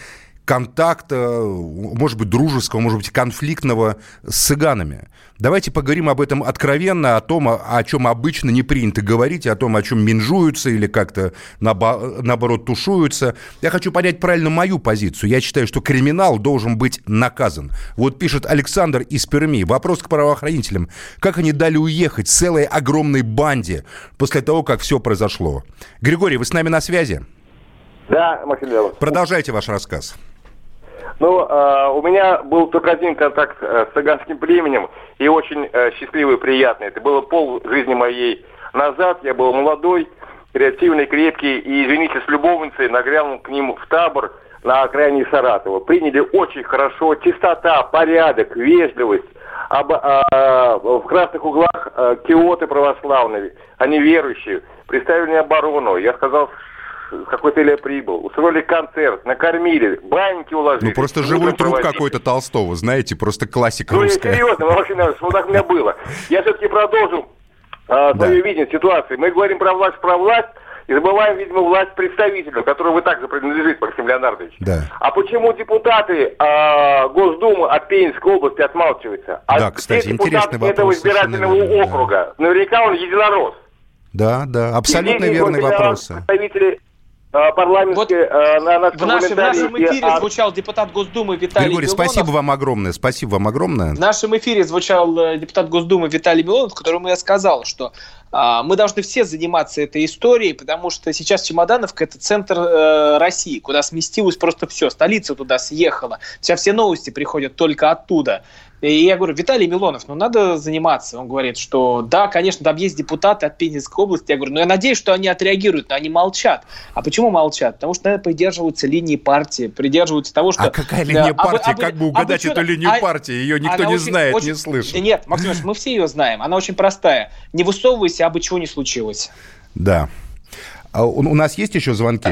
контакта, может быть, дружеского, может быть, конфликтного с цыганами. Давайте поговорим об этом откровенно, о том, о чем обычно не принято говорить, о том, о чем менжуются или как-то наоборот тушуются. Я хочу понять правильно мою позицию. Я считаю, что криминал должен быть наказан. Вот пишет Александр из Перми. Вопрос к правоохранителям. Как они дали уехать целой огромной банде после того, как все произошло? Григорий, вы с нами на связи? Да, Максим. Продолжайте ваш рассказ. Ну, э, у меня был только один контакт э, с цыганским племенем, и очень э, счастливый приятный. Это было пол жизни моей назад. Я был молодой, креативный, крепкий, и, извините, с любовницей нагрянул к ним в табор на окраине Саратова. Приняли очень хорошо. Чистота, порядок, вежливость. Об, а, в красных углах а, киоты православные, они верующие, представили оборону. Я сказал, какой-то или прибыл, устроили концерт, накормили, баньки уложили. Ну, просто живой труп какой-то Толстого, знаете, просто классика ну, русская. Ну, серьезно, вообще, вот так у меня было. Я все-таки продолжу а, свое да. видение ситуации. Мы говорим про власть, про власть, и забываем, видимо, власть представителю, которой вы также принадлежите, Максим Леонардович. Да. А почему депутаты э, Госдумы от Пензенской области отмалчиваются? А да, кстати, интересный вопрос. этого избирательного верно, округа. Да. Наверняка он единорос. Да, да, абсолютно верный вопрос. Представители а, парламентские вот э, на, в, нашем, в нашем эфире а... звучал депутат Госдумы Виталий Григорий, Милонов. спасибо вам огромное, спасибо вам огромное. В нашем эфире звучал э, депутат Госдумы Виталий Милонов, которому я сказал, что а, мы должны все заниматься этой историей, потому что сейчас Чемодановка – это центр э, России, куда сместилось просто все. Столица туда съехала. Сейчас все новости приходят только оттуда. И я говорю, Виталий Милонов, ну надо заниматься. Он говорит, что да, конечно, там есть депутаты от Пензенской области. Я говорю, ну я надеюсь, что они отреагируют, но они молчат. А почему молчат? Потому что, наверное, придерживаются линии партии, придерживаются того, что... А какая линия да, партии? А, как бы угадать а, эту линию а, партии? Ее никто не очень, знает, очень... не слышит. Нет, Максим мы все ее знаем. Она очень простая. Не высовывайся, а бы чего не случилось. Да. А у, у нас есть еще звонки?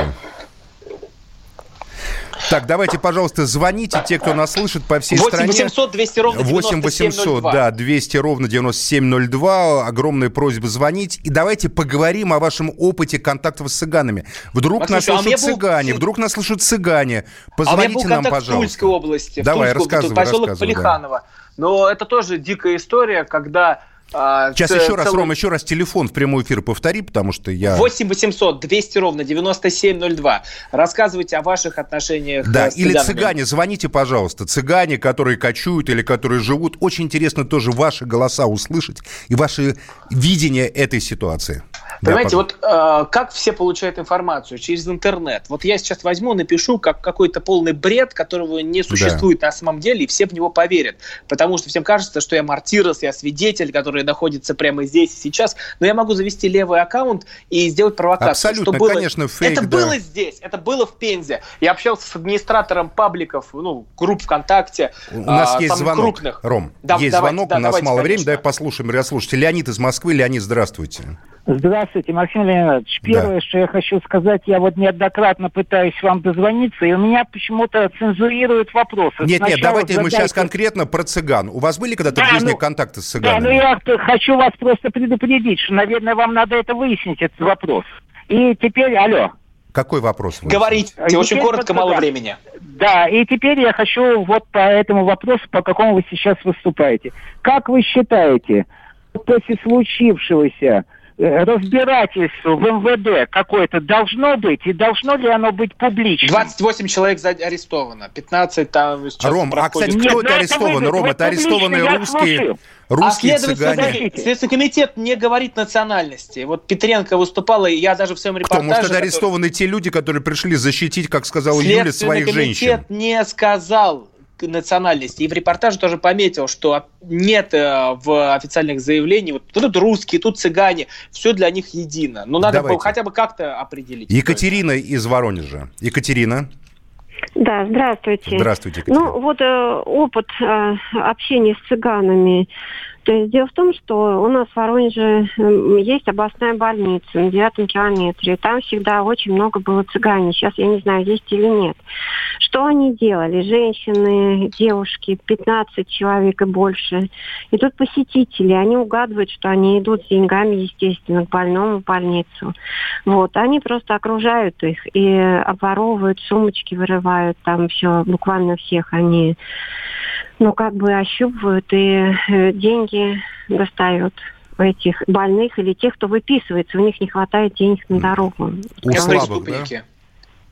Так, давайте, пожалуйста, звоните, те, кто нас слышит по всей 8 стране. 800 200 ровно 8 800, да, 200 ровно 9702. Огромная просьба звонить. И давайте поговорим о вашем опыте контактов с цыганами. Вдруг Максим, нас а слышат а цыгане, был... вдруг нас слышат цыгане. Позвоните а нам, пожалуйста. в Тульской области. Давай, в Тульской, рассказывай, поселок Полиханово. Да. Но это тоже дикая история, когда А, Сейчас еще раз. Ром, еще раз телефон в прямой эфир повтори, потому что я... 8 800 200 ровно 9702. Рассказывайте о ваших отношениях Да, с или цыгане, звоните, пожалуйста. Цыгане, которые кочуют или которые живут. Очень интересно тоже ваши голоса услышать и ваше видение этой ситуации. Понимаете, да, вот э, как все получают информацию? Через интернет. Вот я сейчас возьму, напишу как какой-то полный бред, которого не существует да. на самом деле, и все в него поверят. Потому что всем кажется, что я мартирос, я свидетель, который находится прямо здесь и сейчас. Но я могу завести левый аккаунт и сделать провокацию. Абсолютно, что было... конечно, фейк, Это да. было здесь, это было в Пензе. Я общался с администратором пабликов, ну, групп ВКонтакте. У нас а, есть звонок, крупных. Ром, да, есть давайте, звонок, да, у нас давайте, мало времени, давай послушаем радиослушателя. Леонид из Москвы. Леонид, здравствуйте. Здравствуйте, Максим Леонидович. Первое, да. что я хочу сказать, я вот неоднократно пытаюсь вам дозвониться, и у меня почему-то цензурируют вопросы. Нет, Сначала нет, давайте задайте... мы сейчас конкретно про цыган. У вас были когда-то да, в жизни ну, контакты с цыганами? Да, ну я хочу вас просто предупредить, что, наверное, вам надо это выяснить, этот вопрос. И теперь, алло. Какой вопрос? Говорите, очень коротко, мало времени. Да, и теперь я хочу вот по этому вопросу, по какому вы сейчас выступаете. Как вы считаете, после случившегося, разбирательство в МВД какое-то должно быть, и должно ли оно быть публичным? 28 человек арестовано, 15 там сейчас Ром, проходит. а, кстати, кто Нет, это арестован? Ром, это арестованные русские, русские а цыгане. Следственный комитет не говорит национальности. Вот Петренко выступала, и я даже в своем репортаже... Потому что это арестованы те люди, которые пришли защитить, как сказала Юля, своих женщин. Следственный комитет не сказал национальности. И в репортаже тоже пометил, что нет э, в официальных заявлениях, вот тут русские, тут цыгане, все для них едино. Но надо Давайте. хотя бы как-то определить. Екатерина из Воронежа. Екатерина. Да, здравствуйте. Здравствуйте, Екатерина. Ну, вот э, опыт э, общения с цыганами дело в том, что у нас в Воронеже эм, есть областная больница на девятом километре. там всегда очень много было цыгане. Сейчас я не знаю, есть или нет. Что они делали? Женщины, девушки, 15 человек и больше. И тут посетители, они угадывают, что они идут с деньгами, естественно, к больному в больницу. Вот. Они просто окружают их и обворовывают, сумочки вырывают, там все, буквально всех они ну, как бы ощупывают и э, деньги достают у этих больных или тех, кто выписывается, у них не хватает денег на дорогу. У слабых, да?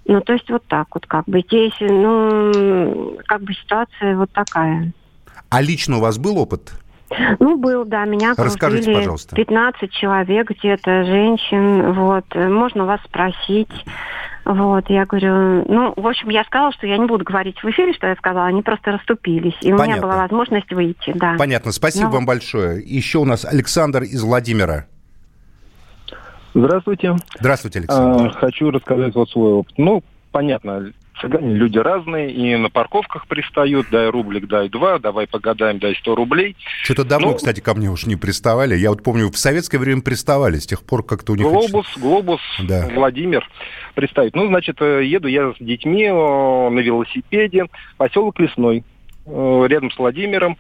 Ну, то есть вот так вот как бы. Здесь, ну, как бы ситуация вот такая. А лично у вас был опыт? Ну, был, да, меня Расскажите, пожалуйста. 15 человек где-то, женщин, вот. Можно вас спросить. Вот, я говорю, ну, в общем, я сказала, что я не буду говорить в эфире, что я сказала, они просто расступились, и Понятно. у меня была возможность выйти, да. Понятно, спасибо ну, вам большое. Еще у нас Александр из Владимира. Здравствуйте. Здравствуйте, Александр. А, хочу рассказать вот свой опыт. Ну, понятно, цыгане люди разные, и на парковках пристают, дай рублик, дай два, давай погадаем, дай сто рублей. Что-то давно, ну, кстати, ко мне уж не приставали. Я вот помню, в советское время приставали, с тех пор как-то у них... Глобус, очень... глобус, да. Владимир приставит. Ну, значит, э, еду я с детьми на велосипеде, поселок Лесной, э, рядом с Владимиром.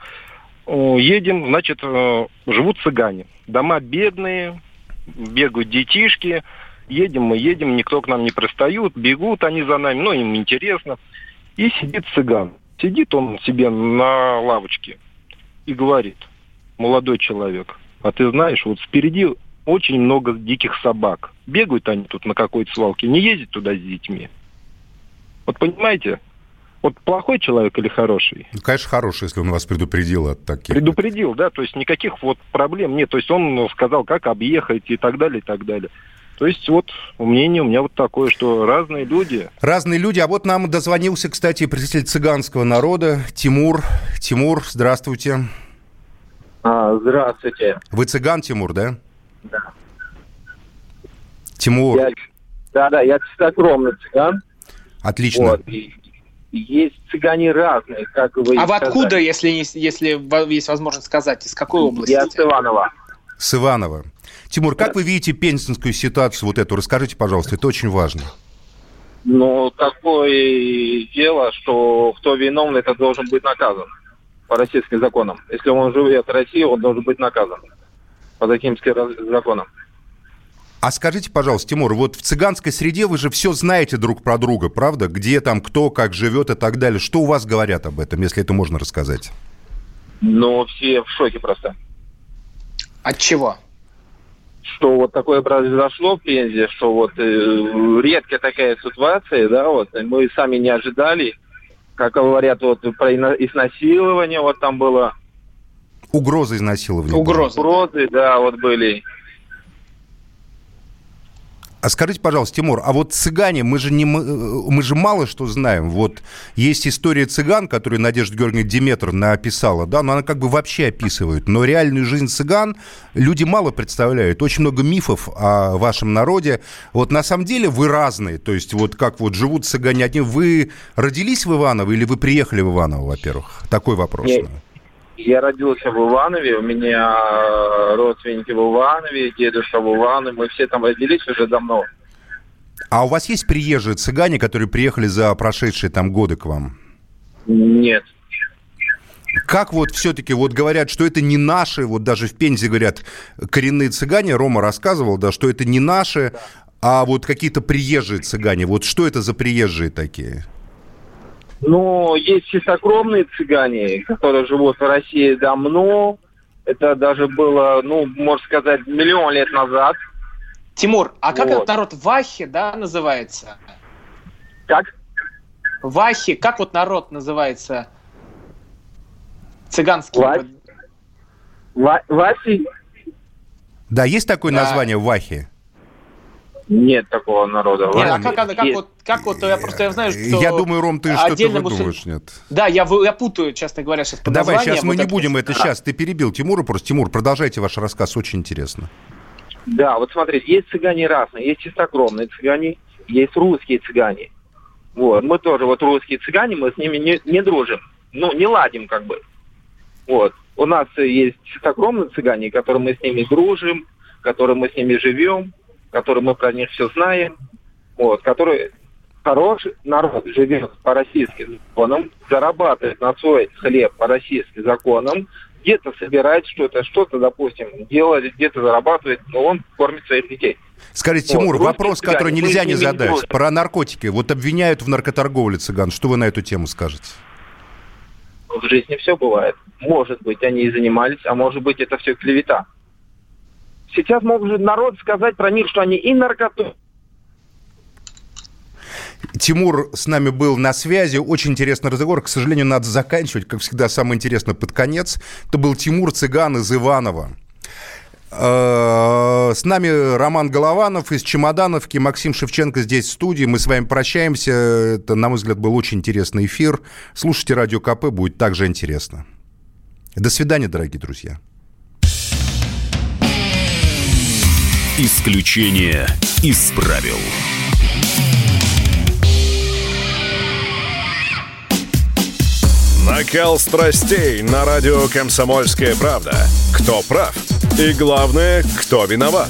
Едем, значит, э, живут цыгане. Дома бедные, бегают детишки, Едем мы, едем, никто к нам не пристают, бегут они за нами, ну, им интересно. И сидит цыган. Сидит он себе на лавочке и говорит, молодой человек, а ты знаешь, вот впереди очень много диких собак. Бегают они тут на какой-то свалке, не ездят туда с детьми. Вот понимаете, вот плохой человек или хороший? Ну, конечно, хороший, если он вас предупредил от таких. Предупредил, да, то есть никаких вот проблем нет. То есть он сказал, как объехать и так далее, и так далее. То есть вот мнение у меня вот такое, что разные люди. Разные люди. А вот нам дозвонился, кстати, представитель цыганского народа Тимур. Тимур, здравствуйте. А, здравствуйте. Вы цыган, Тимур, да? Да. Тимур. Я, да, да, я чистокровный цыган. Отлично. Вот, и, есть цыгане разные, как вы А вы откуда, если, если есть возможность сказать, из какой области? Я с Иванова. С Иванова. Тимур, как вы видите пензенскую ситуацию вот эту? Расскажите, пожалуйста, это очень важно. Ну, такое дело, что кто виновный, это должен быть наказан по российским законам. Если он живет в России, он должен быть наказан по таким законам. А скажите, пожалуйста, Тимур, вот в цыганской среде вы же все знаете друг про друга, правда? Где там кто, как живет и так далее. Что у вас говорят об этом, если это можно рассказать? Ну, все в шоке просто. От чего? Что вот такое произошло в Пензе, что вот э, редкая такая ситуация, да, вот мы сами не ожидали, как говорят, вот про изнасилование вот там было. Угрозы изнасилования. Угрозы. Угрозы, да, вот были. А скажите, пожалуйста, Тимур, а вот цыгане, мы же, не, мы же мало что знаем. Вот есть история цыган, которую Надежда Георгиевна Диметр написала, да, но она как бы вообще описывает. Но реальную жизнь цыган люди мало представляют. Очень много мифов о вашем народе. Вот на самом деле вы разные. То есть вот как вот живут цыгане одни. Вы родились в Иваново или вы приехали в Иваново, во-первых? Такой вопрос. Нет. Я родился в Иванове, у меня э, родственники в Иванове, дедушка в Иванове, мы все там родились уже давно. А у вас есть приезжие цыгане, которые приехали за прошедшие там годы к вам? Нет. Как вот все-таки, вот говорят, что это не наши, вот даже в Пензе говорят, коренные цыгане, Рома рассказывал, да, что это не наши, да. а вот какие-то приезжие цыгане. Вот что это за приезжие такие? Ну, есть чистокровные цыгане, которые живут в России давно. Это даже было, ну, можно сказать, миллион лет назад. Тимур, а как вот. этот народ Вахи, да, называется? Как? Вахи, как вот народ называется? Цыганский. Ва... Вахи? Да, есть такое да. название Вахи? Нет такого народа. Нет, а как, как, как, вот, как вот, я просто я знаю, что... Я думаю, Ром, ты что-то выдумываешь, нет? Да, я, я путаю, честно говоря, сейчас по Давай, сейчас мы вот не будем это сейчас. Ты перебил Тимура просто. Тимур, продолжайте ваш рассказ, очень интересно. Да, вот смотрите, есть цыгане разные. Есть чистокровные цыгане, есть русские цыгане. Вот, мы тоже, вот русские цыгане, мы с ними не, не дружим. Ну, не ладим как бы. Вот. У нас есть чистокровные цыгане, которые мы с ними дружим, которые мы с ними живем, который мы про них все знаем, вот, который хороший народ живет по российским законам, зарабатывает на свой хлеб по российским законам, где-то собирает что-то, что-то, допустим, делает, где-то зарабатывает, но он кормит своих детей. Скажите, Тимур, вот, вопрос, который нельзя не задать, не про наркотики. Вот обвиняют в наркоторговле цыган. Что вы на эту тему скажете? В жизни все бывает. Может быть, они и занимались, а может быть, это все клевета. Сейчас может народ сказать про них, что они и наркоту. Тимур с нами был на связи. Очень интересный разговор. К сожалению, надо заканчивать. Как всегда, самое интересное под конец. Это был Тимур Цыган из Иванова. Э, с нами Роман Голованов из Чемодановки, Максим Шевченко здесь в студии. Мы с вами прощаемся. Это, на мой взгляд, был очень интересный эфир. Слушайте Радио КП, будет также интересно. До свидания, дорогие друзья. Исключение из правил. Накал страстей на радио «Комсомольская правда». Кто прав? И главное, кто виноват?